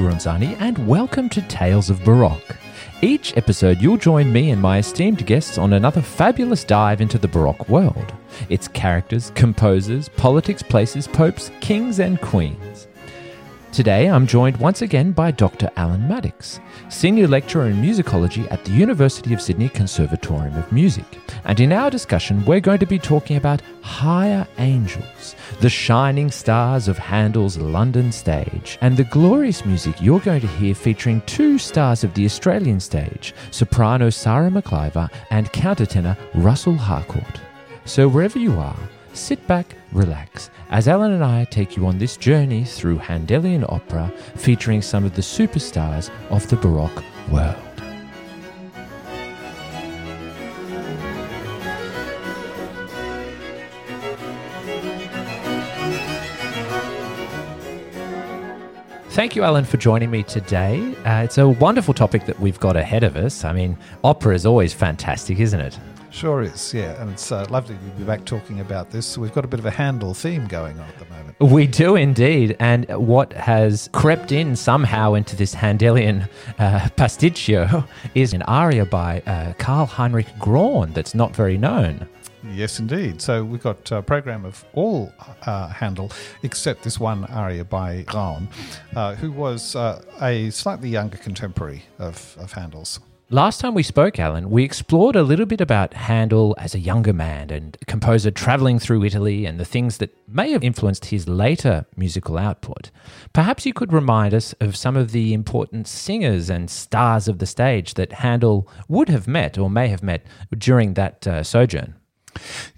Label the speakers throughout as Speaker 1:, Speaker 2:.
Speaker 1: Ronzani, and welcome to Tales of Baroque. Each episode, you'll join me and my esteemed guests on another fabulous dive into the Baroque world its characters, composers, politics, places, popes, kings, and queens. Today, I'm joined once again by Dr. Alan Maddox, Senior Lecturer in Musicology at the University of Sydney Conservatorium of Music. And in our discussion, we're going to be talking about Higher Angels, the shining stars of Handel's London stage, and the glorious music you're going to hear featuring two stars of the Australian stage, soprano Sarah McIver and countertenor Russell Harcourt. So, wherever you are, sit back, relax, as Alan and I take you on this journey through Handelian opera featuring some of the superstars of the Baroque world. Thank you, Alan, for joining me today. Uh, it's a wonderful topic that we've got ahead of us. I mean, opera is always fantastic, isn't it?
Speaker 2: Sure is, yeah. And it's uh, lovely to be back talking about this. We've got a bit of a Handel theme going on at the moment.
Speaker 1: We do indeed. And what has crept in somehow into this Handelian uh, pasticcio is an aria by uh, Carl Heinrich Graun that's not very known.
Speaker 2: Yes, indeed. So we've got a program of all uh, Handel except this one aria by Graun, uh, who was uh, a slightly younger contemporary of, of Handel's.
Speaker 1: Last time we spoke, Alan, we explored a little bit about Handel as a younger man and composer travelling through Italy and the things that may have influenced his later musical output. Perhaps you could remind us of some of the important singers and stars of the stage that Handel would have met or may have met during that uh, sojourn.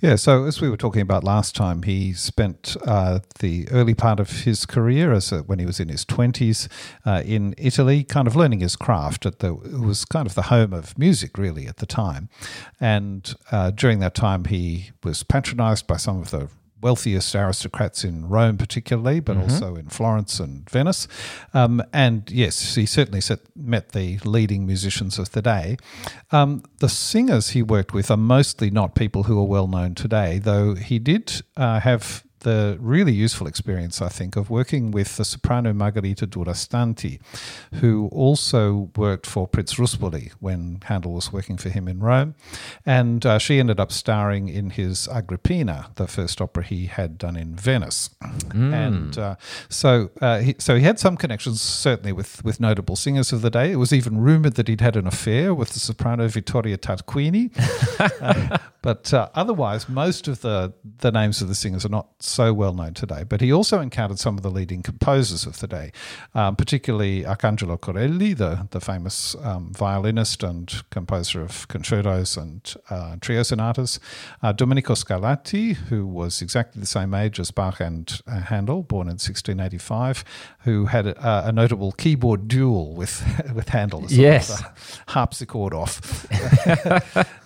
Speaker 2: Yeah, so as we were talking about last time, he spent uh, the early part of his career, as a, when he was in his twenties, uh, in Italy, kind of learning his craft. At the it was kind of the home of music, really, at the time. And uh, during that time, he was patronised by some of the wealthiest aristocrats in Rome, particularly, but mm-hmm. also in Florence and Venice. Um, and yes, he certainly set, met the leading musicians of the day. Um, the singers he worked with are mostly not people who are well known today, though he did uh, have the really useful experience, I think, of working with the soprano Margherita Durastanti, who also worked for Prince Ruspoli when Handel was working for him in Rome. And uh, she ended up starring in his Agrippina, the first opera he had done in Venice. Mm. And uh, so, uh, he, so he had some connections, certainly, with, with notable singers of the day. It was even rumored that he'd had an affair with the soprano Vittoria Tarquini. Uh, but uh, otherwise, most of the, the names of the singers are not so well known today. But he also encountered some of the leading composers of the day, um, particularly Arcangelo Corelli, the, the famous um, violinist and composer of concertos and uh, trio sonatas, uh, Domenico Scarlatti, who was exactly the same age as Bach and uh, Handel, born in 1685, who had a, a notable keyboard duel with, with Handel.
Speaker 1: Yes.
Speaker 2: harpsichord off.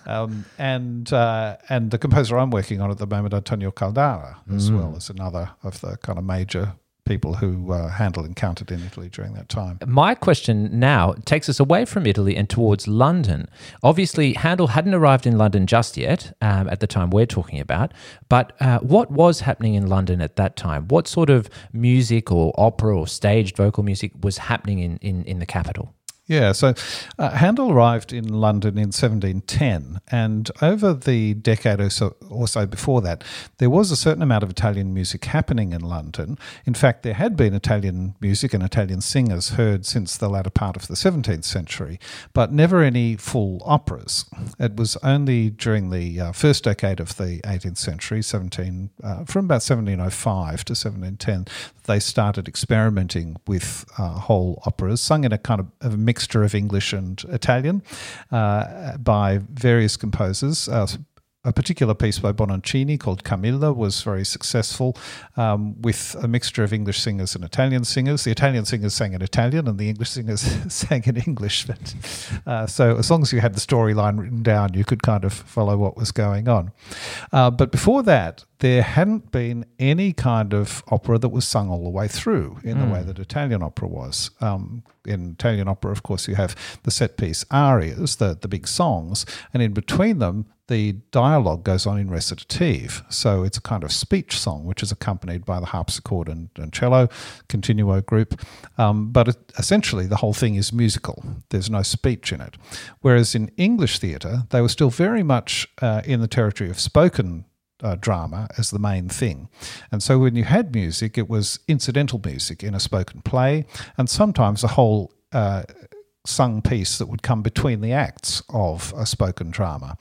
Speaker 2: um, and uh, and the composer I'm working on at the moment, Antonio Caldara, as mm. well as another of the kind of major people who uh, Handel encountered in Italy during that time.
Speaker 1: My question now takes us away from Italy and towards London. Obviously, Handel hadn't arrived in London just yet um, at the time we're talking about, but uh, what was happening in London at that time? What sort of music or opera or staged vocal music was happening in, in, in the capital?
Speaker 2: Yeah, so uh, Handel arrived in London in 1710, and over the decade or so, or so, before that, there was a certain amount of Italian music happening in London. In fact, there had been Italian music and Italian singers heard since the latter part of the 17th century, but never any full operas. It was only during the uh, first decade of the 18th century, 17, uh, from about 1705 to 1710, they started experimenting with uh, whole operas, sung in a kind of, a mixture of English and Italian uh, by various composers. A particular piece by Bononcini called Camilla was very successful um, with a mixture of English singers and Italian singers. The Italian singers sang in Italian and the English singers sang in English. But, uh, so as long as you had the storyline written down, you could kind of follow what was going on. Uh, but before that, there hadn't been any kind of opera that was sung all the way through in mm. the way hmm. that Italian opera was. Um, in Italian opera, of course, you have the set piece arias, the, the big songs, and in between them, the dialogue goes on in recitative. So it's a kind of speech song, which is accompanied by the harpsichord and, and cello continuo group. Um, but it, essentially, the whole thing is musical. There's no speech in it. Whereas in English theatre, they were still very much uh, in the territory of spoken uh, drama as the main thing. And so when you had music, it was incidental music in a spoken play, and sometimes a whole uh, sung piece that would come between the acts of a spoken drama.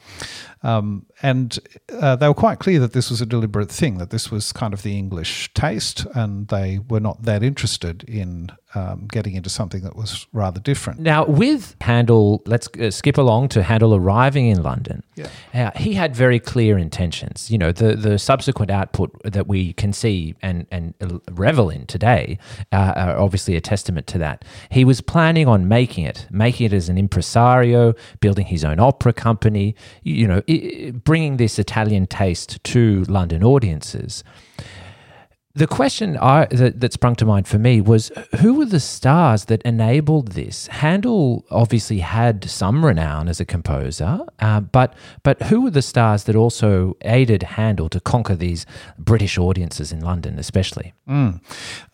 Speaker 2: Um, and uh, they were quite clear that this was a deliberate thing, that this was kind of the English taste, and they were not that interested in um, getting into something that was rather different.
Speaker 1: Now, with Handel, let's uh, skip along to Handel arriving in London.
Speaker 2: Yeah.
Speaker 1: Uh, he had very clear intentions. You know, the, the subsequent output that we can see and, and revel in today uh, are obviously a testament to that. He was planning on making it, making it as an impresario, building his own opera company, you know, bringing this Italian taste to London audiences. The question I, that, that, sprung to mind for me was who were the stars that enabled this? Handel obviously had some renown as a composer, uh, but but who were the stars that also aided Handel to conquer these British audiences in London, especially?
Speaker 2: Mm.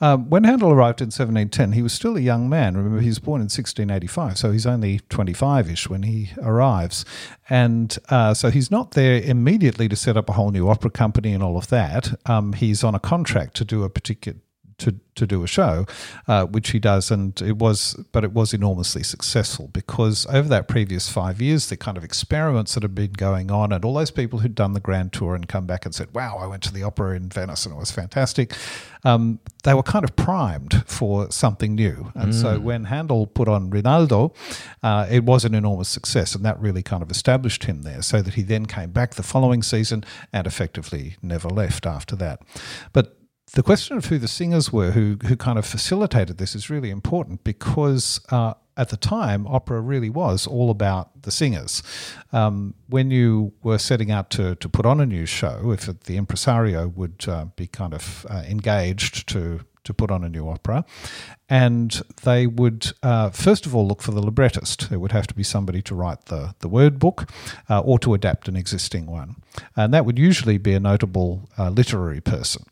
Speaker 2: Um, when Handel arrived in 1710, he was still a young man. Remember, he was born in 1685, so he's only 25 ish when he arrives. And uh, so he's not there immediately to set up a whole new opera company and all of that. Um, he's on a contract to do a particular to to do a show, uh, which he does, and it was, but it was enormously successful because over that previous five years, the kind of experiments that had been going on, and all those people who'd done the grand tour and come back and said, "Wow, I went to the opera in Venice and it was fantastic," um, they were kind of primed for something new. And mm. so when Handel put on Rinaldo, uh, it was an enormous success, and that really kind of established him there, so that he then came back the following season and effectively never left after that. But the question of who the singers were who, who kind of facilitated this is really important because uh, at the time, opera really was all about the singers. Um, when you were setting out to, to put on a new show, if the impresario would uh, be kind of uh, engaged to to put on a new opera, and they would uh, first of all look for the librettist. It would have to be somebody to write the the word book uh, or to adapt an existing one, and that would usually be a notable uh, literary person.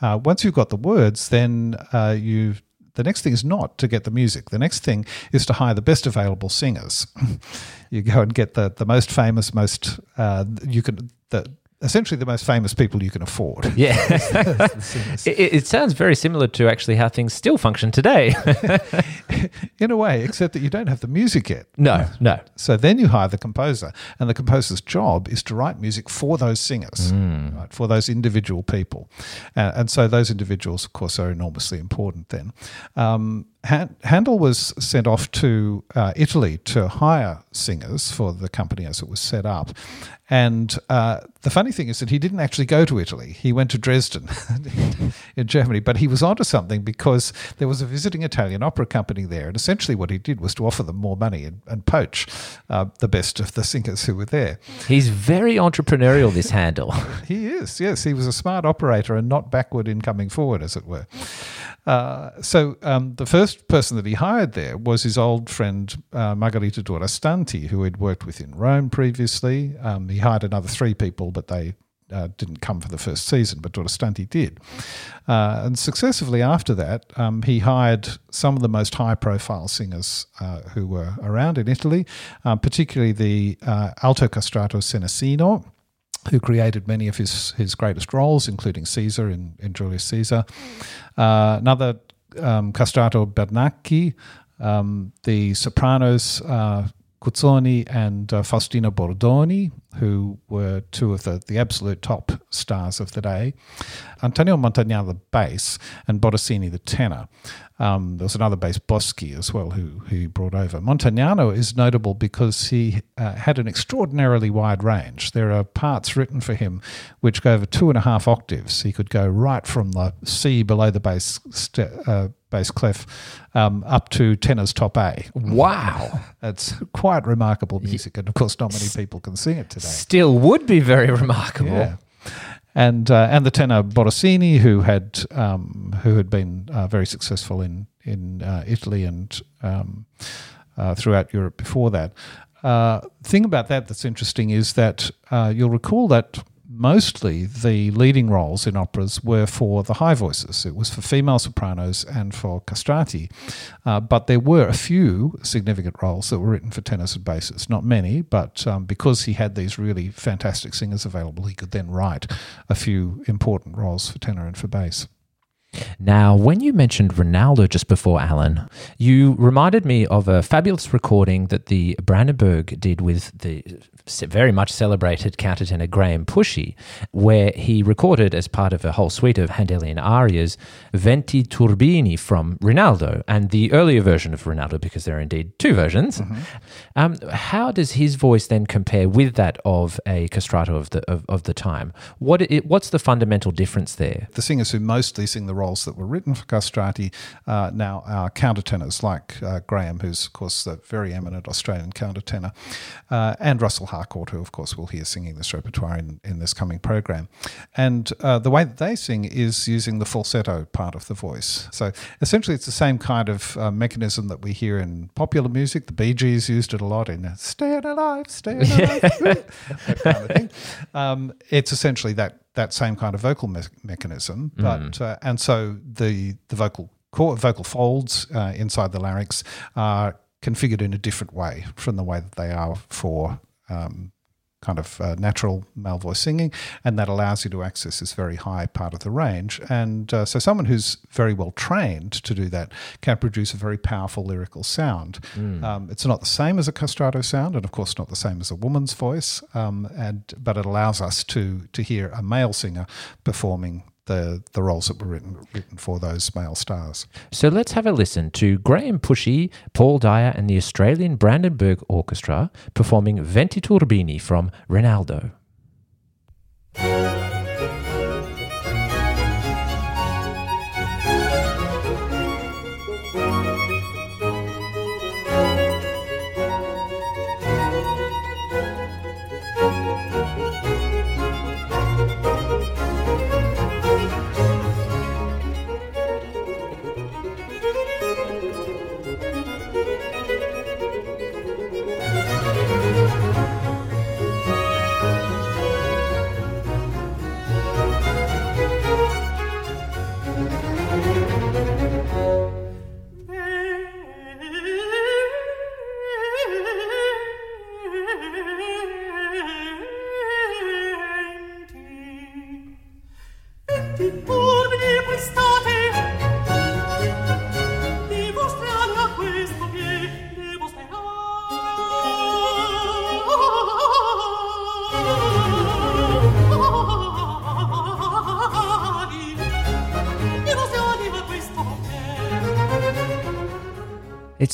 Speaker 2: Uh, once you've got the words, then uh, you the next thing is not to get the music. The next thing is to hire the best available singers. you go and get the the most famous, most uh, you can the essentially the most famous people you can afford.
Speaker 1: Yeah. it, it, sounds very similar to actually how things still function today.
Speaker 2: In a way, except that you don't have the music yet.
Speaker 1: No, no.
Speaker 2: So then you hire the composer, and the composer's job is to write music for those singers, mm. right, for those individual people. Uh, and so those individuals, of course, are enormously important then. Um, Handel was sent off to uh, Italy to hire singers for the company as it was set up. And uh, the funny thing is that he didn't actually go to Italy. He went to Dresden in Germany, but he was onto something because there was a visiting Italian opera company there. And essentially, what he did was to offer them more money and, and poach uh, the best of the singers who were there.
Speaker 1: He's very entrepreneurial, this Handel.
Speaker 2: he is, yes. He was a smart operator and not backward in coming forward, as it were. Uh, so um, the first person that he hired there was his old friend uh, Margherita Durastanti, who had worked with in Rome previously. Um, he hired another three people, but they uh, didn't come for the first season, but Durastanti did. Uh, and successively after that, um, he hired some of the most high profile singers uh, who were around in Italy, uh, particularly the uh, alto castrato Senesino, who created many of his, his greatest roles, including Caesar in, in Julius Caesar. Uh, another um, castrato Bernacchi, um, the sopranos uh, Cuzzoni and uh, Faustina Bordoni, who were two of the, the absolute top stars of the day, Antonio Montagnana, the bass, and Borosini, the tenor. Um, there was another bass, Boschi, as well, who, who he brought over. Montagnana is notable because he uh, had an extraordinarily wide range. There are parts written for him which go over two and a half octaves. He could go right from the C below the bass, st- uh, bass clef um, up to tenor's top A.
Speaker 1: Wow.
Speaker 2: it's quite remarkable music. And of course, not many people can sing it today.
Speaker 1: Still would be very remarkable.
Speaker 2: Yeah. and uh, and the tenor Borosini, who had um, who had been uh, very successful in in uh, Italy and um, uh, throughout Europe before that. Uh, thing about that that's interesting is that uh, you'll recall that mostly the leading roles in operas were for the high voices. It was for female sopranos and for castrati. Uh, but there were a few significant roles that were written for tenors and basses. Not many, but um, because he had these really fantastic singers available, he could then write a few important roles for tenor and for bass.
Speaker 1: Now, when you mentioned Rinaldo just before Alan, you reminded me of a fabulous recording that the Brandenburg did with the very much celebrated countertenor Graham Pushee, where he recorded as part of a whole suite of Handelian arias Venti Turbini from Rinaldo and the earlier version of Rinaldo, because there are indeed two versions. Mm-hmm. Um, how does his voice then compare with that of a castrato of the of, of the time? What it, what's the fundamental difference there?
Speaker 2: The singers who mostly sing the roles that were written for castrati uh, now are countertenors like uh, Graham, who's of course the very eminent Australian countertenor, uh, and Russell Harcourt, who of course we'll hear singing this repertoire in, in this coming program. And uh, the way that they sing is using the falsetto part of the voice. So essentially, it's the same kind of uh, mechanism that we hear in popular music. The Bee Gees used it a lot in "Staying Alive, Staying Alive," that kind of thing. Um, it's essentially that that same kind of vocal me- mechanism, but mm. uh, and so the the vocal vocal folds uh, inside the larynx are configured in a different way from the way that they are for um, kind of uh, natural male voice singing, and that allows you to access this very high part of the range. And uh, so, someone who's very well trained to do that can produce a very powerful lyrical sound. Mm. Um, it's not the same as a castrato sound, and of course, not the same as a woman's voice. Um, and but it allows us to to hear a male singer performing the the roles that were written written for those male stars.
Speaker 1: So let's have a listen to Graham Pushee, Paul Dyer, and the Australian Brandenburg Orchestra performing Venti Turbini from Rinaldo.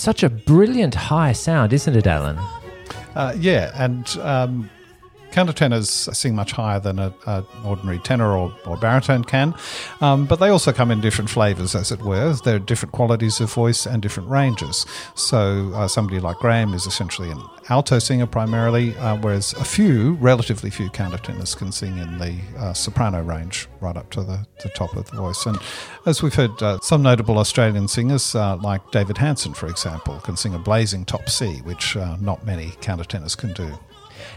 Speaker 1: Such a brilliant high sound, isn't it, Alan?
Speaker 2: Uh, yeah, and um, countertenors sing much higher than an ordinary tenor or, or baritone can, um, but they also come in different flavors, as it were. There are different qualities of voice and different ranges. So uh, somebody like Graham is essentially an alto singer primarily, uh, whereas a few, relatively few countertenors can sing in the uh, soprano range right up to the, the, top of the voice. And as we've heard, uh, some notable Australian singers, uh, like David Hansen, for example, can sing a blazing top C, which uh, not many countertenors can do.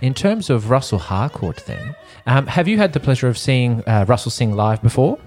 Speaker 1: In terms of Russell Harcourt, then, um, have you had the pleasure of seeing uh, Russell sing live before?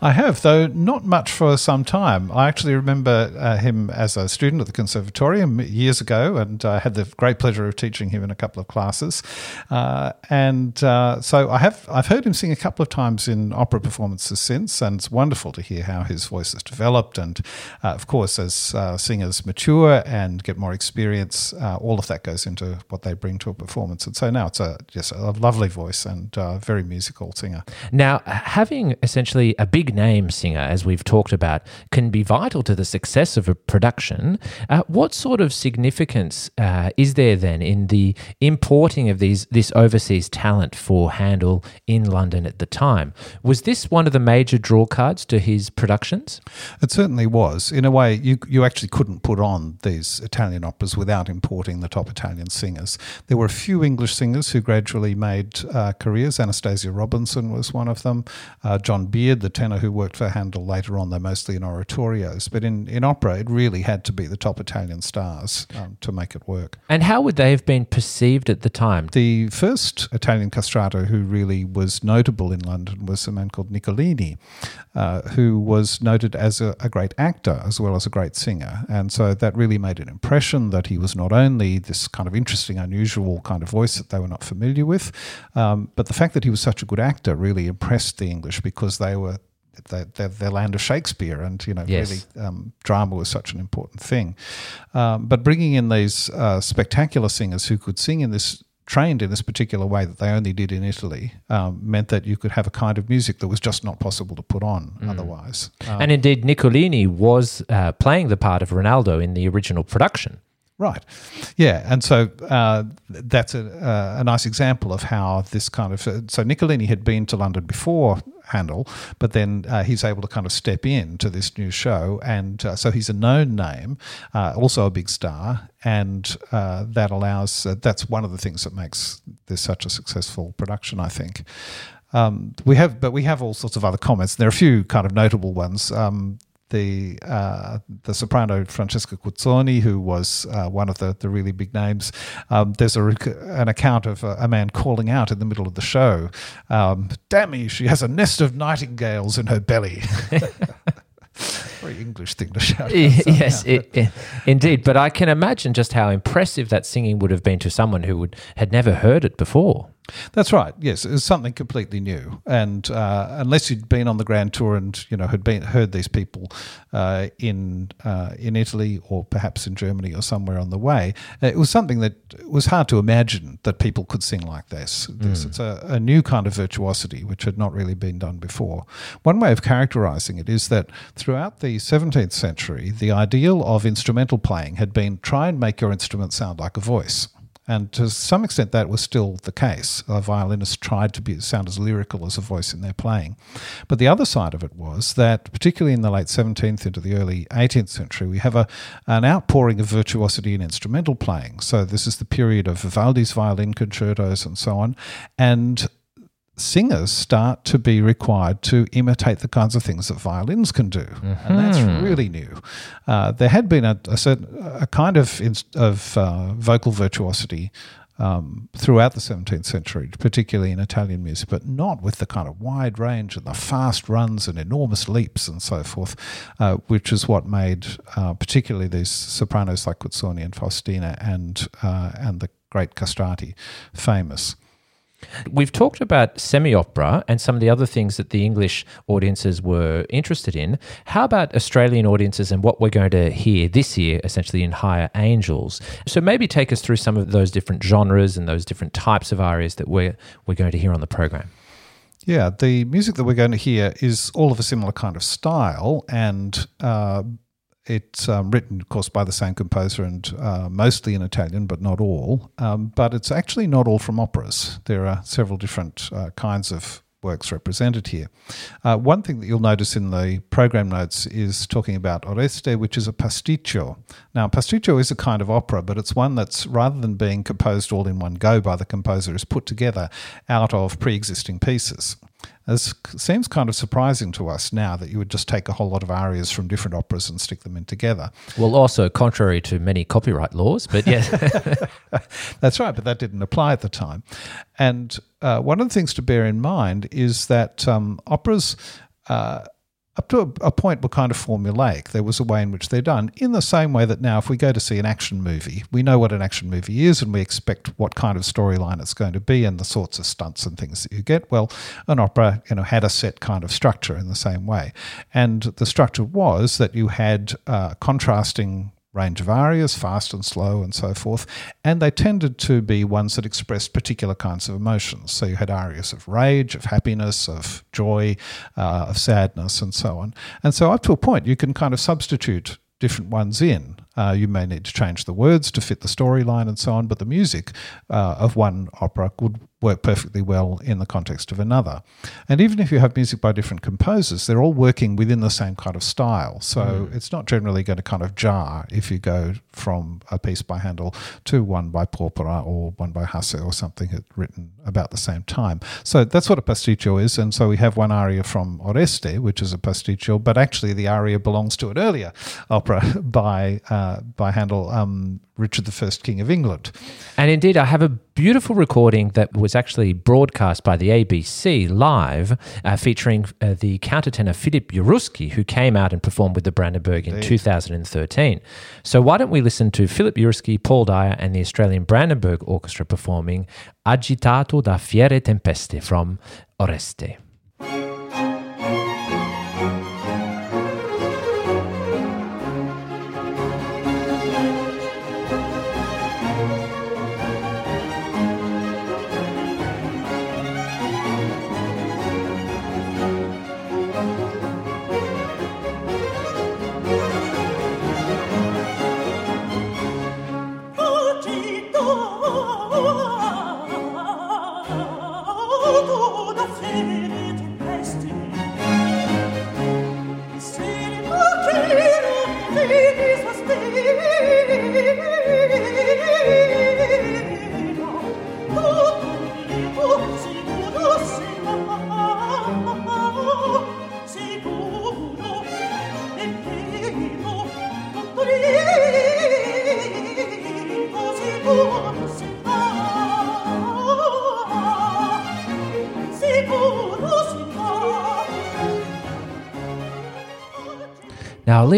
Speaker 2: I have, though not much for some time. I actually remember uh, him as a student at the conservatorium years ago, and I had the great pleasure of teaching him in a couple of classes. Uh, and uh, so I have I've heard him sing a couple of times in opera performances since, and it's wonderful to hear how his voice has developed. And uh, of course, as uh, singers mature and get more experience, uh, all of that goes into what they bring to a performance. And so now it's a just a lovely voice and a very musical singer.
Speaker 1: Now, having essentially a big name singer, as we've talked about, can be vital to the success of a production. Uh, what sort of significance uh, is there then in the importing of these this overseas talent for Handel in London at the time? Was this one of the major draw cards to his productions?
Speaker 2: It certainly was. In a way, you you actually couldn't put on these Italian operas without importing the top Italian singers. There were a few English singers who gradually made uh, careers. Anastasia Robinson was one of them. Uh, John Beard, the tenor who worked for Handel later on, though mostly in oratorios. But in, in opera, it really had to be the top Italian stars um, to make it work.
Speaker 1: And how would they have been perceived at the time?
Speaker 2: The first Italian castrato who really was notable in London was a man called Nicolini, uh, who was noted as a, a great actor as well as a great singer. And so that really made an impression that he was not only this kind of interesting, unusual kind of voice that they were not familiar with, um, but the fact that he was such a good actor really impressed the English because they were the, the, land of Shakespeare, and you know, yes. really, um, drama was such an important thing. Um, but bringing in these uh, spectacular singers who could sing in this trained in this particular way that they only did in Italy um, meant that you could have a kind of music that was just not possible to put on mm. otherwise.
Speaker 1: Um, and indeed, Nicolini was uh, playing the part of Rinaldo in the original production.
Speaker 2: Right. Yeah. And so uh, that's a, uh, a, nice example of how this kind of. Uh, so Nicolini had been to London before Handel, but then uh, he's able to kind of step in to this new show. And uh, so he's a known name, uh, also a big star. And that allows, that's one of the things that makes this such a successful production, I think. Um, we have, but we have all sorts of other comments. and There are a few kind of notable ones. Um, the uh, the soprano Francesca Cuzzoni, who was uh, one of the, the really big names. Um, there's a, an account of a, a, man calling out in the middle of the show, um, "Damn me, she has a nest of nightingales in her belly." Very English thing to shout.
Speaker 1: yes, it, it, indeed. But I can imagine just how impressive that singing would have been to someone who would had never heard it before.
Speaker 2: That's right. Yes, it was something completely new, and uh, unless you'd been on the grand tour and you know had been heard these people uh, in uh, in Italy or perhaps in Germany or somewhere on the way, it was something that was hard to imagine that people could sing like this. this mm. It's a, a, new kind of virtuosity which had not really been done before. One way of characterizing it is that throughout the 17th century, the ideal of instrumental playing had been try and make your instrument sound like a voice. And to some extent, that was still the case. A violinist tried to be, sound as lyrical as a voice in their playing. But the other side of it was that, particularly in the late 17th into the early 18th century, we have a, an outpouring of virtuosity in instrumental playing. So this is the period of Vivaldi's violin concertos and so on. And singers start to be required to imitate the kinds of things that violins can do, mm-hmm. and that's mm-hmm. really new. Uh, there had been a, a, certain a kind of of uh, vocal virtuosity um, throughout the 17th century, particularly in Italian music, but not with the kind of wide range and the fast runs and enormous leaps and so forth, uh, which is what made uh, particularly these sopranos like Cuzzoni and Faustina and uh, and the great castrati famous.
Speaker 1: We've talked about semi opera and some of the other things that the English audiences were interested in. How about Australian audiences and what we're going to hear this year, essentially in Higher Angels? So maybe take us through some of those different genres and those different types of arias that we're, we're going to hear on the program.
Speaker 2: Yeah, the music that we're going to hear is all of a similar kind of style and uh, it's um, written, of course, by the same composer and uh, mostly in Italian, but not all. Um, but it's actually not all from operas. There are several different uh, kinds of works represented here. Uh, one thing that you'll notice in the program notes is talking about Oreste, which is a pasticcio. Now, pasticcio is a kind of opera, but it's one that's rather than being composed all in one go by the composer, is put together out of pre existing pieces. It seems kind of surprising to us now that you would just take a whole lot of arias from different operas and stick them in together.
Speaker 1: Well, also contrary to many copyright laws, but yes.
Speaker 2: That's right, but that didn't apply at the time. And uh, one of the things to bear in mind is that um, operas. Uh, up to a, a, point were kind of formulaic. There was a way in which they're done, in the same way that now, if we go to see an action movie, we know what an action movie is and we expect what kind of storyline it's going to be and the sorts of stunts and things that you get. Well, an opera, you know, had a set kind of structure in the same way, and the structure was that you had uh, contrasting range of arias, fast and slow, and so forth. And they tended to be ones that expressed particular kinds of emotions. So you had arias of rage, of happiness, of joy, uh, of sadness, and so on. And so, up to a point, you can kind of substitute different ones in. Uh, you may need to change the words to fit the storyline and so on, but the music uh, of one opera would work perfectly well in the context of another. And even if you have music by different composers, they're all working within the same kind of style. So mm. it's not generally going to kind of jar if you go from a piece by Handel to one by Porpora or one by Hasse or something written about the same time. So that's what a pasticcio is. And so we have one aria from Oreste, which is a pasticcio, but actually the aria belongs to an earlier opera by uh, by Handel, um, Richard I, King of England.
Speaker 1: And indeed, I have a beautiful recording that was actually broadcast by the ABC live, uh, featuring uh, the countertenor Philip Jaroussky, who came out and performed with the Brandenburg in indeed. 2013. So why don't we listen to Philip Jaroussky, Paul Dyer, and the Australian Brandenburg Orchestra performing Agitato da fiere tempeste from Oreste.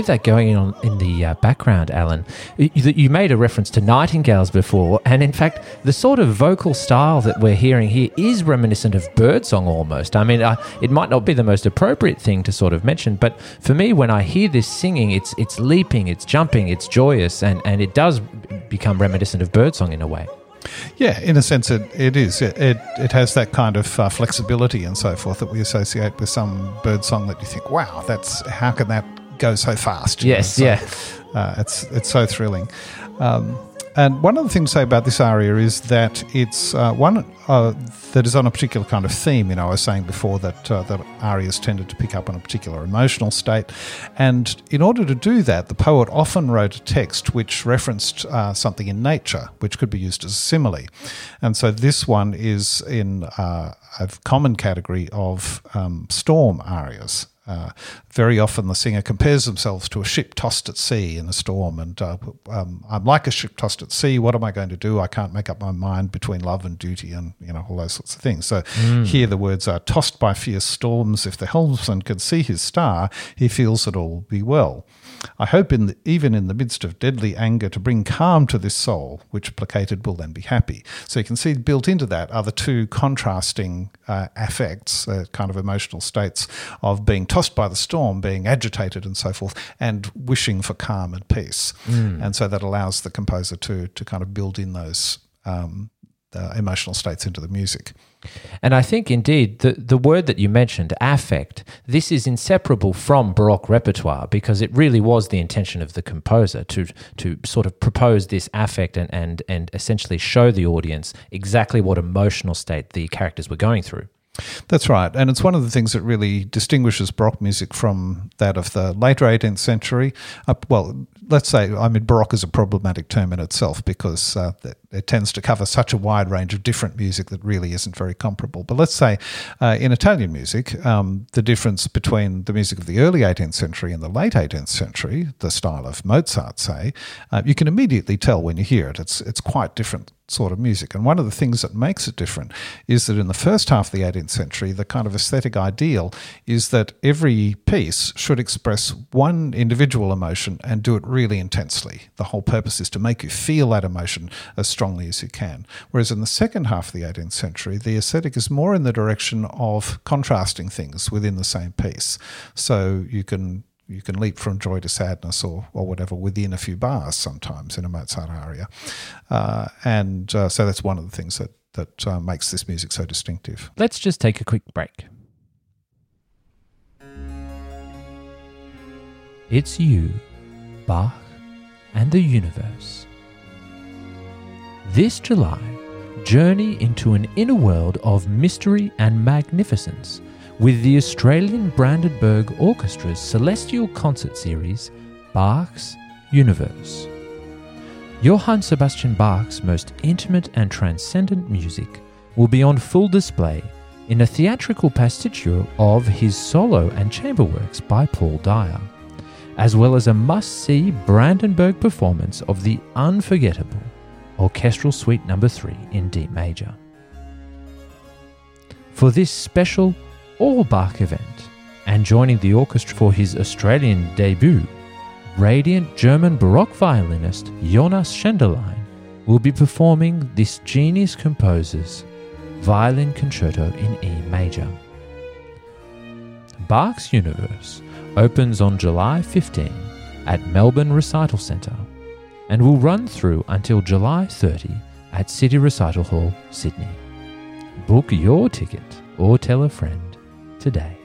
Speaker 1: Leave that going on in the uh, background, Alan. You, you, made a reference to nightingales before, and in fact, the sort of vocal style that we're hearing here is reminiscent of birdsong almost. I mean, uh, it might not be the most appropriate thing to sort of mention, but for me, when I hear this singing, it's it's leaping, it's jumping, it's joyous, and, and it does become reminiscent of birdsong in a way.
Speaker 2: Yeah, in a sense, it, it is. It, it, it has that kind of uh, flexibility and so forth that we associate with some bird song that you think, wow, that's how can that go so fast.
Speaker 1: Yes, so, yeah.
Speaker 2: Uh, it's it's so thrilling. Um, and one of the things to say about this aria is that it's uh, one uh, that is on a particular kind of theme. You know, I was saying before that uh, that arias tended to pick up on a particular emotional state, and in order to do that, the poet often wrote a text which referenced uh, something in nature, which could be used as a simile. And so this one is in uh, a common category of um, storm arias. Uh, very often, the singer compares themselves to a ship tossed at sea in a storm, and uh, um, I'm like a ship tossed at sea. What am I going to do? I can't make up my mind between love and duty, and you know all those sorts of things. So mm. here, the words are tossed by fierce storms. If the helmsman can see his star, he feels that all will be well. I hope, in the, even in the midst of deadly anger, to bring calm to this soul, which placated will then be happy. So you can see built into that are the two contrasting uh, affects, uh, kind of emotional states of being tossed by the storm, being agitated, and so forth, and wishing for calm and peace. Mm. And so that allows the composer to to kind of build in those um, uh, emotional states into the music.
Speaker 1: And I think indeed the, the word that you mentioned, affect, this is inseparable from Baroque repertoire because it really was the intention of the composer to to sort of propose this affect and, and, and essentially show the audience exactly what emotional state the characters were going through.
Speaker 2: That's right. And it's one of the things that really distinguishes Baroque music from that of the later 18th century. Uh, well, let's say, I mean, Baroque is a problematic term in itself because uh, it tends to cover such a wide range of different music that really isn't very comparable. But let's say uh, in Italian music, um, the difference between the music of the early 18th century and the late 18th century, the style of Mozart, say, uh, you can immediately tell when you hear it. It's, it's quite different sort of music. And one of the things that makes it different is that in the first half of the 18th century, the kind of aesthetic ideal is that every piece should express one individual emotion and do it really intensely. The whole purpose is to make you feel that emotion as strongly as you can. Whereas in the second half of the 18th century, the aesthetic is more in the direction of contrasting things within the same piece. So you can you can leap from joy to sadness or, or whatever within a few bars sometimes in a Mozart aria. Uh, and uh, so that's one of the things that, that uh, makes this music so distinctive.
Speaker 1: Let's just take a quick break. It's you, Bach, and the universe. This July, journey into an inner world of mystery and magnificence with the Australian Brandenburg Orchestra's celestial concert series, Bach's Universe. Johann Sebastian Bach's most intimate and transcendent music will be on full display in a theatrical pasticcio of his solo and chamber works by Paul Dyer, as well as a must see Brandenburg performance of the unforgettable Orchestral Suite No. 3 in D major. For this special all Bach event and joining the orchestra for his Australian debut, radiant German Baroque violinist Jonas Zschenderlein will be performing this genius composer's violin concerto in E major. Bach's Universe opens on July 15 at Melbourne Recital Centre and will run through until July 30 at City Recital Hall, Sydney. Book your ticket or tell a friend today.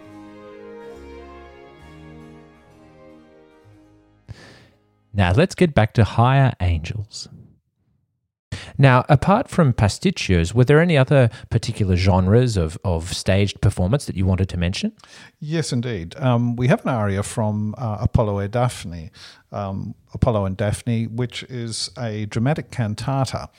Speaker 1: Now let's get back to higher angels. Now, apart from pasticcios, were there any other particular genres of, of staged performance that you wanted to mention?
Speaker 2: Yes, indeed. Um, we have an aria from uh, Apollo e Daphne, um, Apollo and Daphne, which is a dramatic cantata.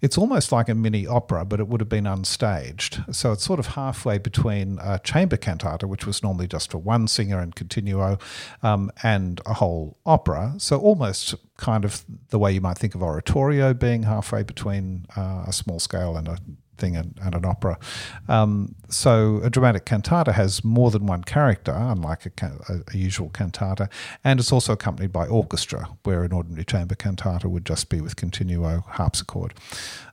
Speaker 2: It's almost like a mini opera, but it would have been unstaged. So it's sort of halfway between a chamber cantata, which was normally just for one singer and continuo, um, and a whole opera. So almost kind of the way you might think of oratorio being halfway between uh, a small scale and a thing and, and an opera. Um, so a dramatic cantata has more than one character, unlike a, a, a, usual cantata, and it's also accompanied by orchestra, where an ordinary chamber cantata would just be with continuo harpsichord.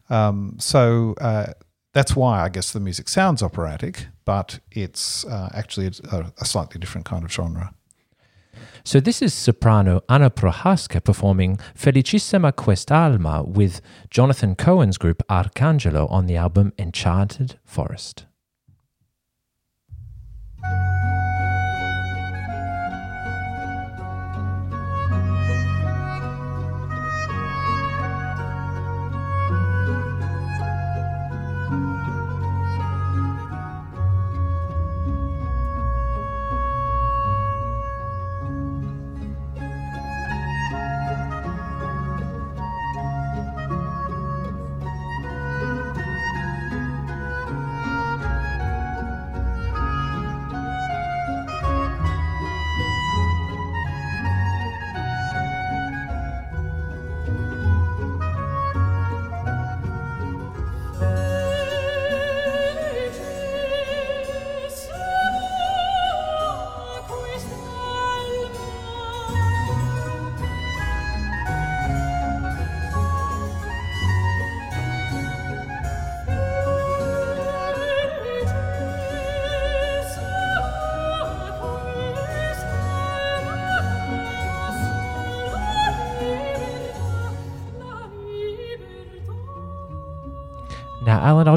Speaker 2: Um, so uh, that's why I guess the music sounds operatic, but it's uh, actually a, a slightly different kind of genre.
Speaker 1: So this is soprano Anna Prohaska performing Felicissima Quest'Alma with Jonathan Cohen's group Arcangelo on the album Enchanted Forest.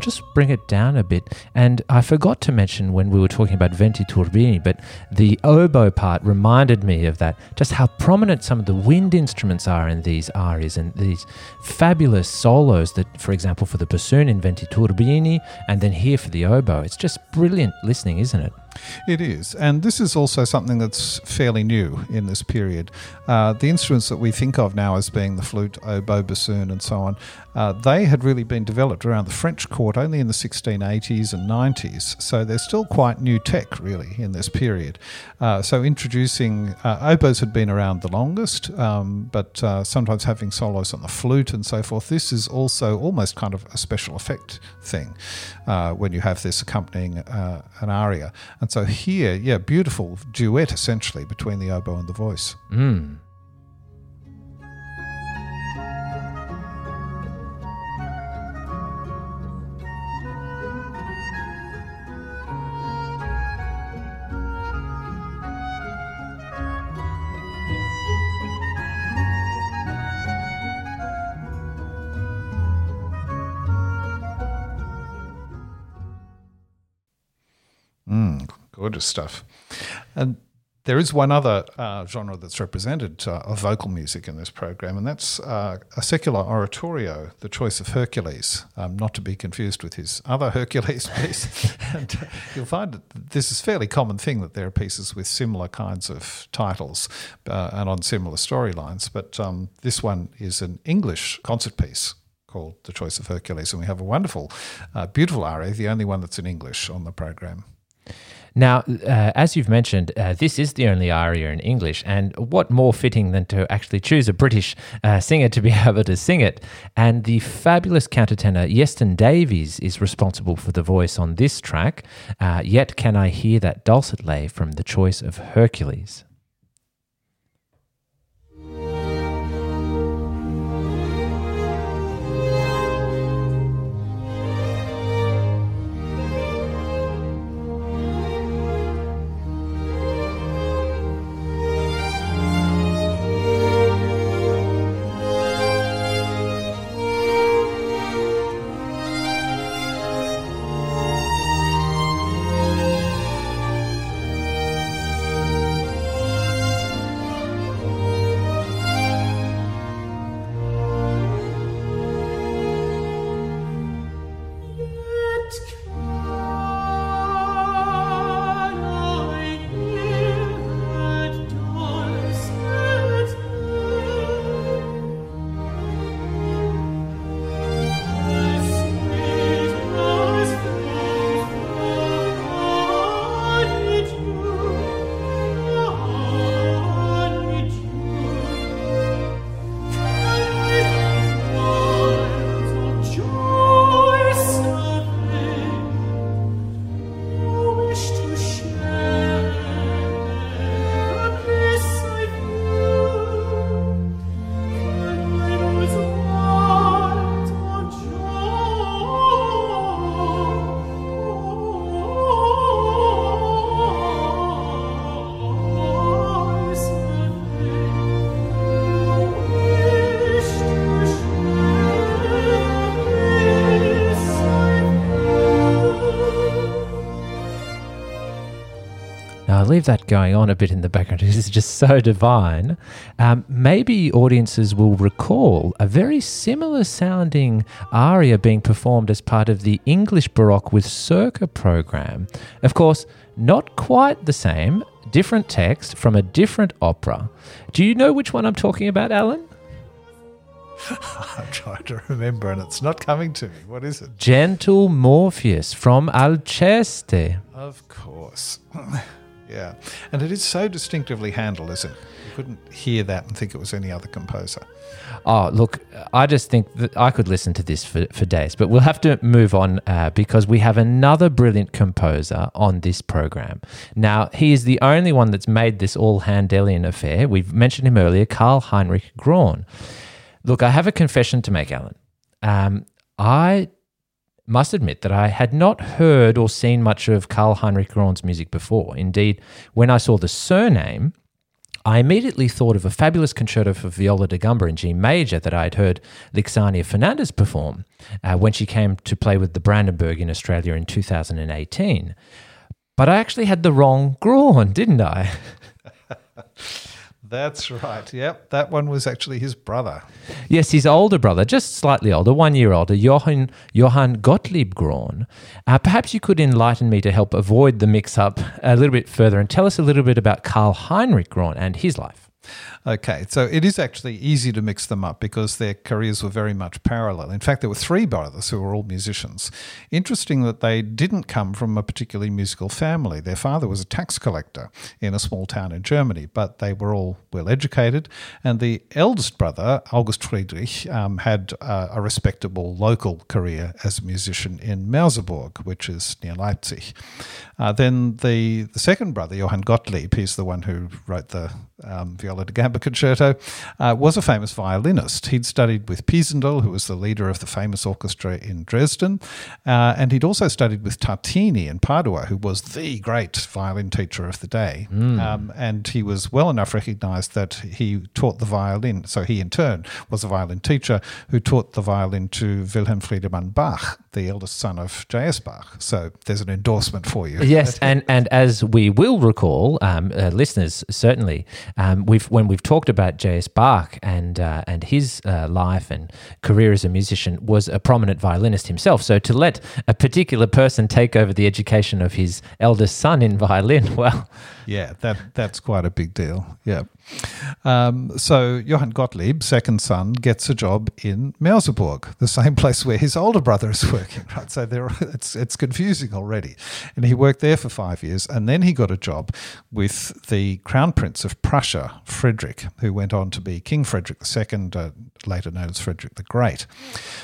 Speaker 1: I'll just bring it down a bit. And I forgot to mention when we were talking about Venti Turbini, but the oboe part reminded me of that, just how prominent some of the wind instruments are in these arias and these fabulous solos that, for example, for the bassoon in Venti Turbini and then here for the oboe. It's just brilliant listening, isn't it?
Speaker 2: It is. And this is also something that's fairly new in this period. Uh, the instruments that we think of now as being the flute, oboe, bassoon, and so on, uh, they had really been developed around the French court only in the 1680s and 90s. So they're still quite new tech, really, in this period. Uh, so introducing uh, oboes had been around the longest, um, but uh, sometimes having solos on the flute and so forth. This is also almost kind of a special effect thing uh, when you have this accompanying an aria. And so here, yeah, beautiful duet essentially between the oboe and the voice.
Speaker 1: Mm.
Speaker 2: Stuff. And there is one other uh, genre that's represented uh, of vocal music in this program, and that's uh, a secular oratorio, The Choice of Hercules, um, not to be confused with his other Hercules piece. and you'll find that this is a fairly common thing that there are pieces with similar kinds of titles uh, and on similar storylines, but um, this one is an English concert piece called The Choice of Hercules, and we have a wonderful, uh, beautiful aria, the only one that's in English on the program.
Speaker 1: Now, uh, as you've mentioned, uh, this is the only aria in English, and what more fitting than to actually choose a British uh, singer to be able to sing it? And the fabulous countertenor Iestyn Davies is responsible for the voice on this track. Uh, Yet can I hear that dulcet lay from the choice of Hercules. Leave that going on a bit in the background. This is just so divine. Um, maybe audiences will recall a very similar sounding aria being performed as part of the English Baroque with Circa program. Of course, not quite the same, different text from a different opera. Do you know which one I'm talking about, Alan?
Speaker 2: I'm trying to remember and it's not coming to me. What is it?
Speaker 1: Gentle Morpheus from Alceste.
Speaker 2: Of course. Yeah. And it is so distinctively Handel, isn't it? You couldn't hear that and think it was any other composer.
Speaker 1: Oh, look, I just think that I could listen to this for, for days, but we'll have to move on uh, because we have another brilliant composer on this program. Now, he is the only one that's made this all Handelian affair. We've mentioned him earlier, Carl Heinrich Graun. Look, I have a confession to make, Alan. Um, I must admit that I had not heard or seen much of Carl Heinrich Graun's music before. Indeed, when I saw the surname, I immediately thought of a fabulous concerto for viola da gamba in G major that I had heard Lixsania Fernandez perform uh, when she came to play with the Brandenburg in Australia in 2018. But I actually had the wrong Graun, didn't I?
Speaker 2: That's right. Yep. That one was actually his brother.
Speaker 1: Yes, his older brother, just slightly older, one year older, Johann, Johann Gottlieb Graun. Uh, perhaps you could enlighten me to help avoid the mix up a little bit further and tell us a little bit about Carl Heinrich Graun and his life.
Speaker 2: Okay, so it is actually easy to mix them up because their careers were very much parallel. In fact, there were three brothers who were all musicians. Interesting that they didn't come from a particularly musical family. Their father was a tax collector in a small town in Germany, but they were all well educated. And the eldest brother, August Friedrich, um, had uh, a respectable local career as a musician in Merseburg, which is near Leipzig. Uh, then the, the second brother, Johann Gottlieb, he's the one who wrote the um, Viola da Gamba Concerto, uh, was a famous violinist. He'd studied with Pisendel, who was the leader of the famous orchestra in Dresden, uh, and he'd also studied with Tartini in Padua, who was the great violin teacher of the day.
Speaker 1: Hmm.
Speaker 2: Um, and he was well enough recognized that he taught the violin. So he, in turn, was a violin teacher who taught the violin to Wilhelm Friedemann Bach, the eldest son of J.S. Bach. So there's an endorsement for you.
Speaker 1: Yes, and, and as we will recall, um, uh, listeners certainly, um, we've when we've talked about J.S. Bach and uh, and his uh, life and career as a musician, was a prominent violinist himself. So to let a particular person take over the education of his eldest son in violin, well,
Speaker 2: Yeah, that that's quite a big deal. Yeah. Um, so Johann Gottlieb, second son, gets a job in Merseburg, the same place where his older brother is working. Right, so there, it's it's confusing already. And he worked there for five years, and then he got a job with the Crown Prince of Prussia, Frederick, who went on to be King Frederick II, uh, later known as Frederick the Great.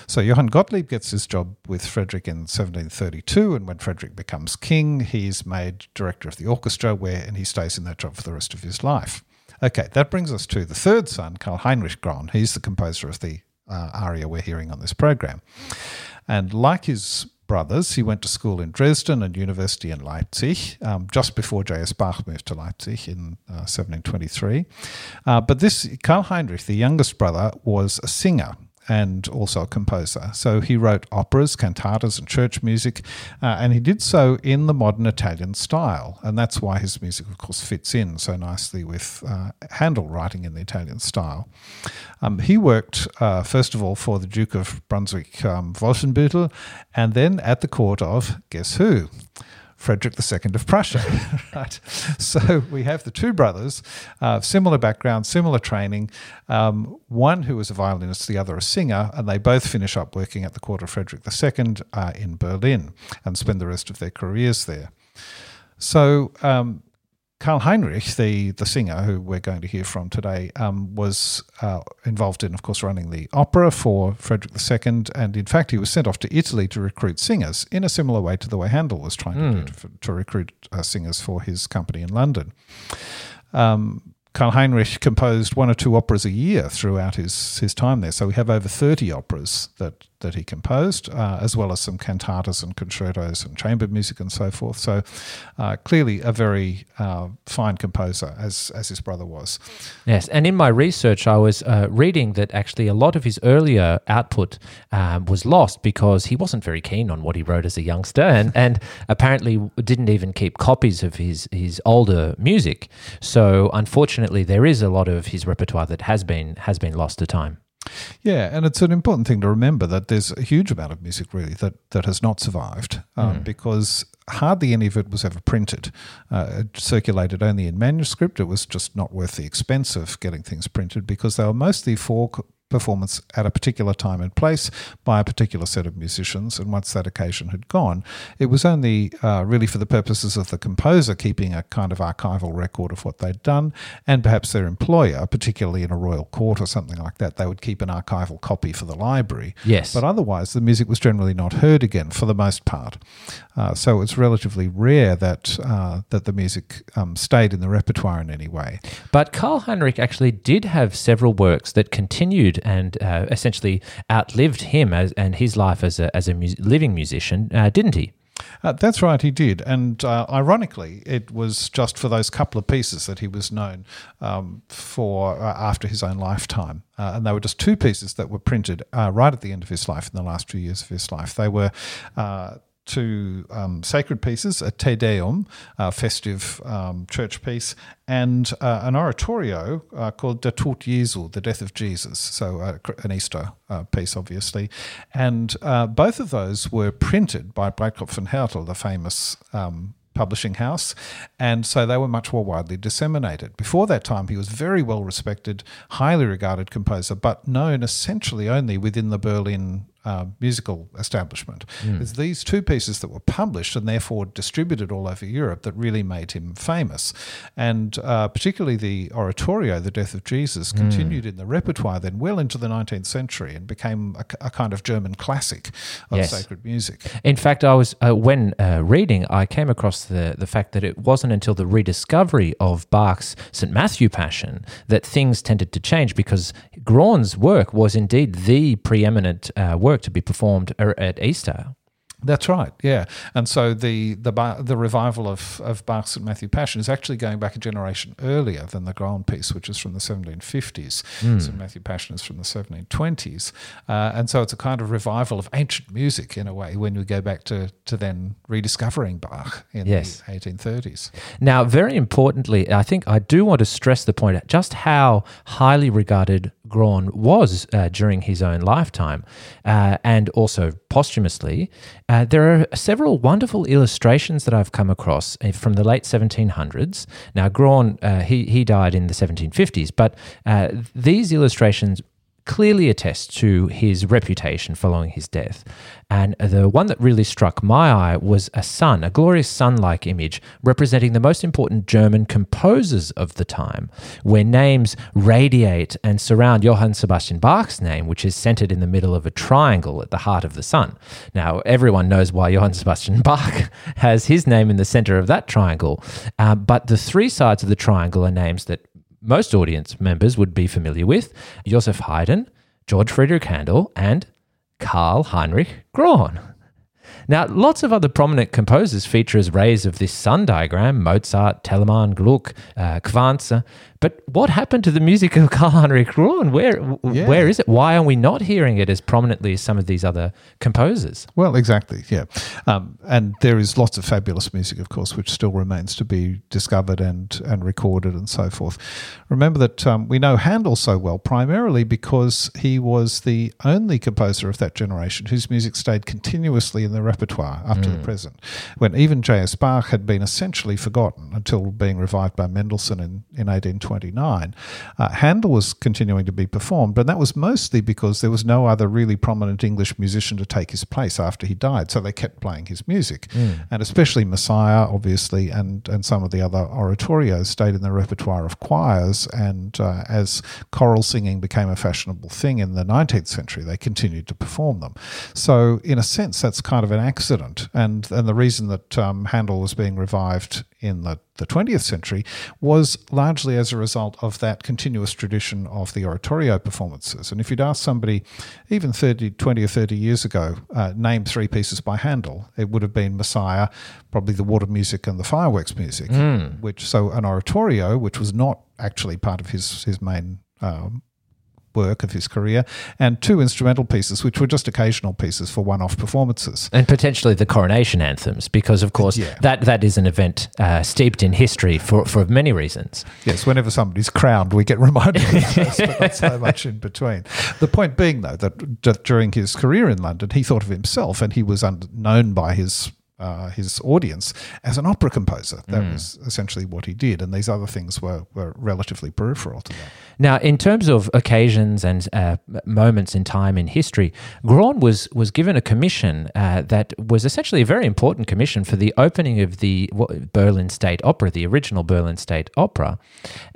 Speaker 2: So Johann Gottlieb gets his job with Frederick in 1732, and when Frederick becomes king, he's made director of the orchestra, where and he stays in that job for the rest of his life. Okay, that brings us to the third son, Carl Heinrich Graun. He's the composer of the uh, aria we're hearing on this program. And like his brothers, he went to school in Dresden and university in Leipzig, um, just before J.S. Bach moved to Leipzig in uh, 1723. Uh, but this, Carl Heinrich, the youngest brother, was a singer and also a composer. So he wrote operas, cantatas, and church music, uh, and he did so in the modern Italian style. And that's why his music, of course, fits in so nicely with uh, Handel writing in the Italian style. Um, he worked, uh, first of all, for the Duke of Brunswick um, Wolfenbüttel, and then at the court of, guess who? Frederick II of Prussia. right. So we have the two brothers, uh, similar background, similar training. Um, one who was a violinist, the other a singer, and they both finish up working at the court of Frederick II uh, in Berlin and spend the rest of their careers there. So um, Carl Heinrich, the, the singer who we're going to hear from today, um, was uh, involved in, of course, running the opera for Frederick II. And in fact, he was sent off to Italy to recruit singers in a similar way to the way Handel was trying to do to, to recruit uh, singers for his company in London. Um, Carl Heinrich composed one or two operas a year throughout his, his time there. So we have over 30 operas that, that he composed, uh, as well as some cantatas and concertos and chamber music and so forth. So uh, clearly a very uh, fine composer, as, as his brother was.
Speaker 1: Yes, and in my research, I was uh, reading that actually a lot of his earlier output um, was lost because he wasn't very keen on what he wrote as a youngster, and, and apparently didn't even keep copies of his his older music. So unfortunately, there is a lot of his repertoire that has been has been lost to time.
Speaker 2: Yeah, and it's an important thing to remember that there's a huge amount of music really that, that has not survived um, because hardly any of it was ever printed. Uh, it circulated only in manuscript. It was just not worth the expense of getting things printed because they were mostly for performance at a particular time and place by a particular set of musicians. And once that occasion had gone, it was only uh, really for the purposes of the composer keeping a kind of archival record of what they'd done, and perhaps their employer, particularly in a royal court or something like that, they would keep an archival copy for the library.
Speaker 1: Yes.
Speaker 2: But otherwise, the music was generally not heard again for the most part. Uh, so it's relatively rare that uh, that the music um, stayed in the repertoire in any way.
Speaker 1: But Carl Heinrich actually did have several works that continued and uh, essentially outlived him as, and his life as a, as a mu- living musician, uh, didn't he?
Speaker 2: Uh, that's right, he did. And uh, ironically, it was just for those couple of pieces that he was known um, for uh, after his own lifetime. Uh, and they were just two pieces that were printed uh, right at the end of his life, in the last few years of his life. They were. Two um, sacred pieces, a Te Deum, a festive um, church piece, and uh, an oratorio uh, called Der Tod Jesu, the death of Jesus, so uh, an Easter uh, piece, obviously. And uh, both of those were printed by Breitkopf and Härtel, the famous um, publishing house, and so they were much more widely disseminated. Before that time, he was very well respected, highly regarded composer, but known essentially only within the Berlin uh, musical establishment. It's these two pieces that were published and therefore distributed all over Europe that really made him famous. And uh, particularly the oratorio, The Death of Jesus, continued in the repertoire then well into the 19th century and became a, a kind of German classic of
Speaker 1: Yes.
Speaker 2: sacred music.
Speaker 1: In fact, I was uh, when uh, reading, I came across the the fact that it wasn't until the rediscovery of Bach's St Matthew Passion that things tended to change because Graun's work was indeed the preeminent uh, work to be performed er- at Easter.
Speaker 2: That's right, yeah. And so the the the revival of of Bach's St Matthew Passion is actually going back a generation earlier than the Graun piece, which is from the 1750s. St Matthew Passion is from the 1720s, uh, and so it's a kind of revival of ancient music in a way when we go back to to then rediscovering Bach in
Speaker 1: Yes.
Speaker 2: the 1830s.
Speaker 1: Now, very importantly, I think I do want to stress the point just how highly regarded Graun was uh, during his own lifetime uh, and also posthumously. Uh, there are several wonderful illustrations that I've come across uh, from the late 1700s. Now, Graun, uh, he, he died in the 1750s, but uh, these illustrations clearly attest to his reputation following his death. And the one that really struck my eye was a sun, a glorious sun like image representing the most important German composers of the time, where names radiate and surround Johann Sebastian Bach's name, which is centered in the middle of a triangle at the heart of the sun. Now, everyone knows why Johann Sebastian Bach has his name in the center of that triangle, uh, but the three sides of the triangle are names that most audience members would be familiar with Joseph Haydn, George Friedrich Handel, and Carl Heinrich Graun. Now, lots of other prominent composers feature as rays of this sun diagram Mozart, Telemann, Gluck, uh, Quantz. But what happened to the music of Carl Heinrich Graun? Where,
Speaker 2: Yeah.
Speaker 1: where is it? Why are we not hearing it as prominently as some of these other composers?
Speaker 2: Well, exactly, yeah. Um, and there is lots of fabulous music, of course, which still remains to be discovered and, and recorded and so forth. Remember that um, we know Handel so well primarily because he was the only composer of that generation whose music stayed continuously in the repertoire up to the present, when even J.S. Bach had been essentially forgotten until being revived by Mendelssohn in, in 1829. Uh, Handel was continuing to be performed, but that was mostly because there was no other really prominent English musician to take his place after he died. So they kept playing his music. And especially Messiah, obviously, and, and some of the other oratorios stayed in the repertoire of choirs. And uh, as choral singing became a fashionable thing in the 19th century, they continued to perform them. So, in a sense, that's kind of an accident. And, and the reason that um, Handel was being revived in the, the 20th century was largely as a result of that continuous tradition of the oratorio performances. And if you'd asked somebody, even 30, 20 or 30 years ago, uh, name three pieces by Handel, it would have been Messiah, probably the water music and the fireworks music, which so an oratorio, which was not actually part of his, his main um, work of his career, and two instrumental pieces, which were just occasional pieces for one off performances.
Speaker 1: And potentially the coronation anthems, because of course
Speaker 2: Yeah.
Speaker 1: that, that is an event uh, steeped in history for, for many reasons.
Speaker 2: Yes, whenever somebody's crowned, we get reminded of those, but not so much in between. The point being, though, that, that during his career in London, he thought of himself, and he was un- known by his uh, his audience as an opera composer. That was essentially what he did, and these other things were, were relatively peripheral to that.
Speaker 1: Now, in terms of occasions and uh, moments in time in history, Graun was was given a commission uh, that was essentially a very important commission for the opening of the Berlin State Opera, the original Berlin State Opera.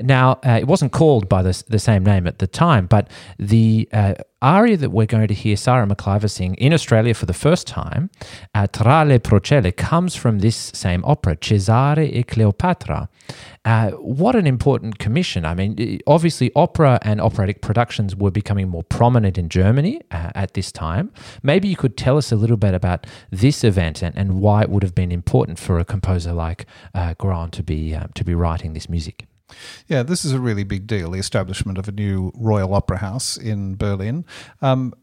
Speaker 1: Now, uh, it wasn't called by the, the same name at the time, but the uh, aria that we're going to hear Sarah Macliver sing in Australia for the first time, uh, Tra le Procelle, comes from this same opera, Cesare e Cleopatra. Uh, what an important commission. I mean, obviously, opera and operatic productions were becoming more prominent in Germany uh, at this time. Maybe you could tell us a little bit about this event and, and why it would have been important for a composer like uh, Graun to be, uh, to be writing this music.
Speaker 2: Yeah, this is a really big deal the establishment of a new Royal Opera House in Berlin. Um,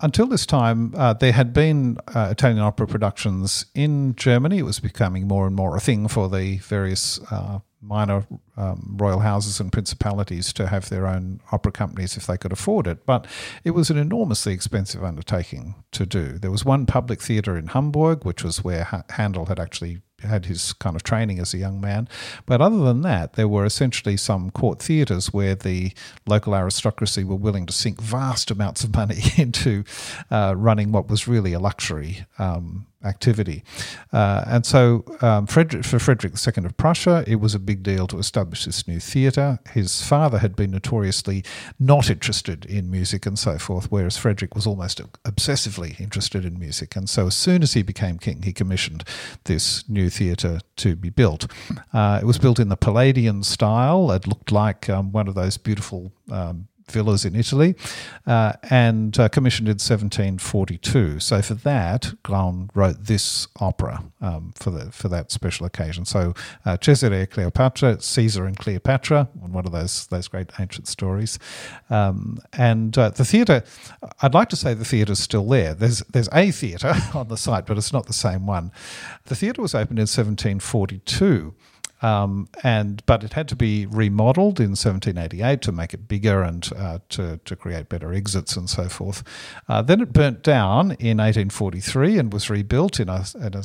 Speaker 2: until this time, uh, there had been uh, Italian opera productions in Germany. It was becoming more and more a thing for the various uh, minor um, royal houses and principalities to have their own opera companies if they could afford it. But it was an enormously expensive undertaking to do. There was one public theatre in Hamburg, which was where ha- Handel had actually had his kind of training as a young man. But other than that, there were essentially some court theatres where the local aristocracy were willing to sink vast amounts of money into uh, running what was really a luxury um, activity. Uh, and so, um, Frederick, for Frederick II of Prussia, it was a big deal to establish this new theatre. His father had been notoriously not interested in music and so forth, whereas Frederick was almost obsessively interested in music. And so, as soon as he became king, he commissioned this new theatre to be built. Uh, it was built in the Palladian style. It looked like um, one of those beautiful um, villas in Italy, uh, and uh, commissioned in 1742. So for that, Graun wrote this opera um, for the for that special occasion. So uh, Cesare Cleopatra, Caesar and Cleopatra, one of those those great ancient stories, um, and uh, the theatre. I'd like to say the theatre is still there. There's there's a theatre on the site, but it's not the same one. The theatre was opened in 1742. Um, and but it had to be remodeled in 1788 to make it bigger and uh, to to create better exits and so forth. Uh, then it burnt down in 1843 and was rebuilt in a, in a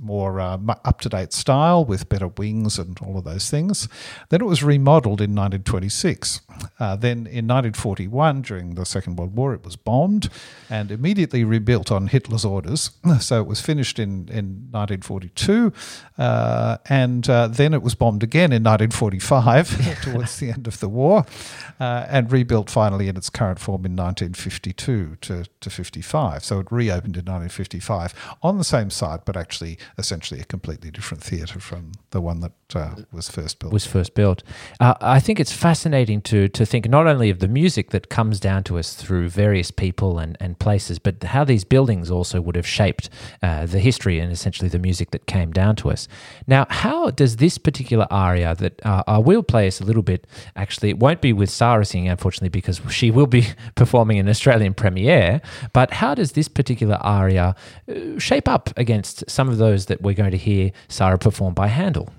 Speaker 2: more uh, up to date style with better wings and all of those things. Then it was remodeled in 1926. Uh, then in 1941, during the Second World War, it was bombed and immediately rebuilt on Hitler's orders. So it was finished in, in 1942, uh, and uh, then it was bombed again in 1945 towards the end of the war, uh, and rebuilt finally in its current form in 1952 to, to 55. So it reopened in 1955 on the same site, but actually essentially a completely different theatre from the one that uh, was first built.
Speaker 1: Was first built. Uh, I think it's fascinating to to think not only of the music that comes down to us through various people and, and places, but how these buildings also would have shaped uh, the history and essentially the music that came down to us. Now, how does this particular aria that uh, I will play us a little bit? Actually, it won't be with Sarah singing, unfortunately, because she will be performing an Australian premiere. But how does this particular aria uh, shape up against some of those that we're going to hear Sarah perform by Handel?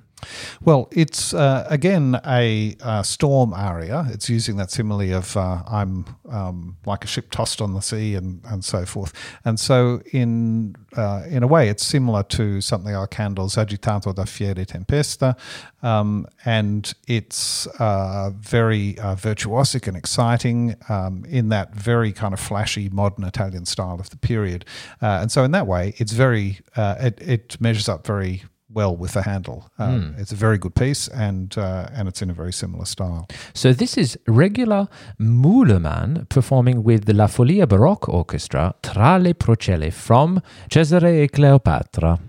Speaker 2: Well, it's uh, again a uh, storm aria. It's using that simile of uh, I'm um, like a ship tossed on the sea and, and so forth. And so, in uh, in a way, it's similar to something like Handel's Agitato da fiera tempesta, um, and it's uh, very uh, virtuosic and exciting um, in that very kind of flashy modern Italian style of the period. and so, in that way, it's very it, it measures up very well with the Handel. Um, mm. It's a very good piece, and uh, and it's in a very similar style.
Speaker 1: So this is Regula Mühlemann performing with the La Folia Baroque Orchestra Tra le Procelle from Cesare e Cleopatra.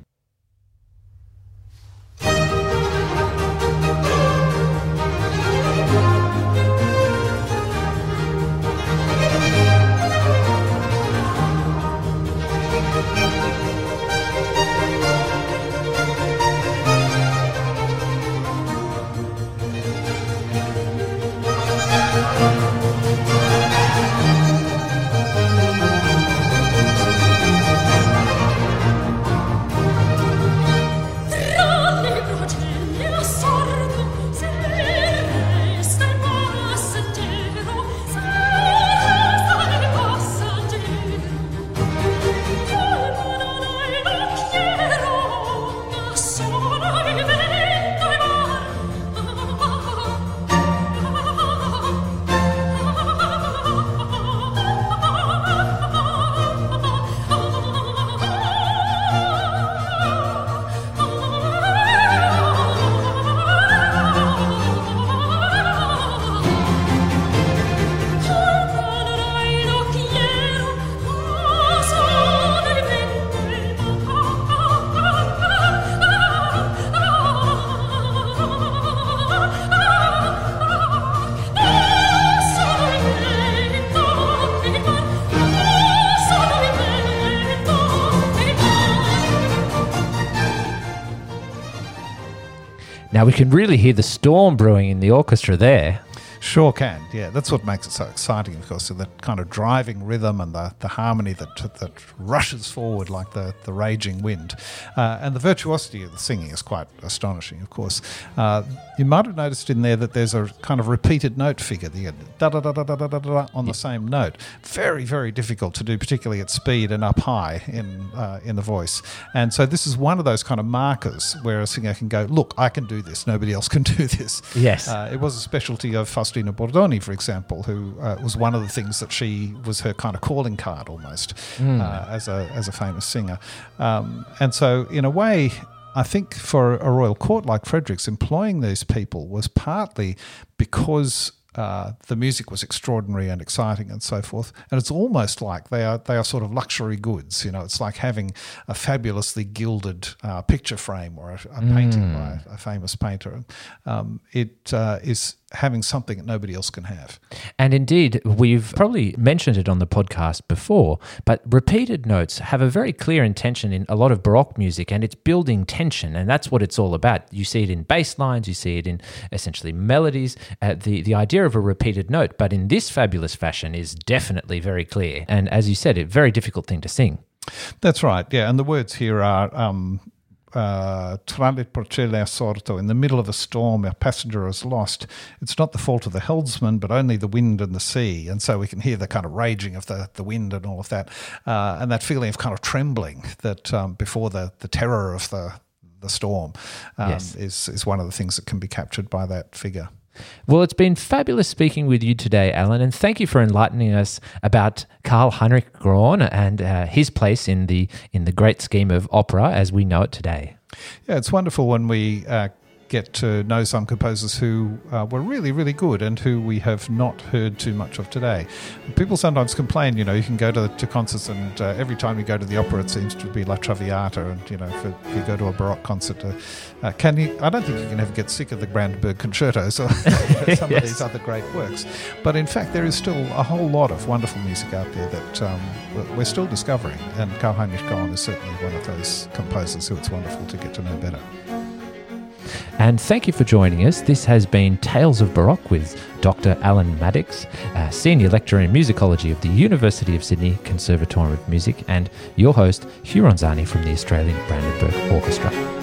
Speaker 1: Now we can really hear the storm brewing in the orchestra there.
Speaker 2: Sure can, yeah. That's what makes it so exciting, of course, so the kind of driving rhythm and the, the harmony that that rushes forward like the, the raging wind. Uh, and the virtuosity of the singing is quite astonishing, of course. Uh, you might have noticed in there that there's a kind of repeated note figure, the da da da da da da da, da on the same note. Very, very difficult to do, particularly at speed and up high in, uh, in the voice. And so this is one of those kind of markers where a singer can go, look, I can do this, nobody else can do this.
Speaker 1: Yes.
Speaker 2: Uh, it was a specialty of Faustina Bordoni, for example, who uh, was one of the things that she was her kind of calling card almost
Speaker 1: Hmm.
Speaker 2: uh, as a as a famous singer. Um, and so, in a way, I think for a royal court like Frederick's, employing these people was partly because. Uh, the music was extraordinary and exciting and so forth, and it's almost like they are they are sort of luxury goods. You know, it's like having a fabulously gilded uh, picture frame or a, a painting by a famous painter. Um, it uh, is having something that nobody else can have.
Speaker 1: And indeed, we've probably mentioned it on the podcast before, but repeated notes have a very clear intention in a lot of Baroque music and it's building tension. And that's what it's all about. You see it in bass lines, you see it in essentially melodies. Uh, the, the idea of a repeated note, but in this fabulous fashion, is definitely very clear. And as you said, a very difficult thing to sing.
Speaker 2: That's right. Yeah, and the words here are. Um, uh, Tra le procelle assorto. In the middle of a storm, our passenger is lost. It's not the fault of the helmsman, but only the wind and the sea. And so we can hear the kind of raging of the, the wind and all of that, uh, and that feeling of kind of trembling that um, before the, the terror of the the storm um,
Speaker 1: Yes.
Speaker 2: is is one of the things that can be captured by that figure.
Speaker 1: Well, it's been fabulous speaking with you today, Alan, and thank you for enlightening us about Carl Heinrich Graun and uh, his place in the in the great scheme of opera as we know it today.
Speaker 2: Yeah, it's wonderful when we uh, get to know some composers who uh, were really, really good and who we have not heard too much of today. People sometimes complain, you know, you can go to, to concerts and uh, every time you go to the opera, it seems to be La Traviata. And, you know, if, if you go to a Baroque concert, uh, uh, can you, I don't think you can ever get sick of the Brandenburg concertos or some of these other great works. But in fact, there is still a whole lot of wonderful music out there that um, we're still discovering. And Carl Heinrich Graun is certainly one of those composers who it's wonderful to get to know better.
Speaker 1: And thank you for joining us. This has been Tales of Baroque with Dr. Alan Maddox, uh, Senior Lecturer in Musicology of the University of Sydney Conservatorium of Music, and your host, Hugh Ronzani from the Australian Brandenburg Orchestra.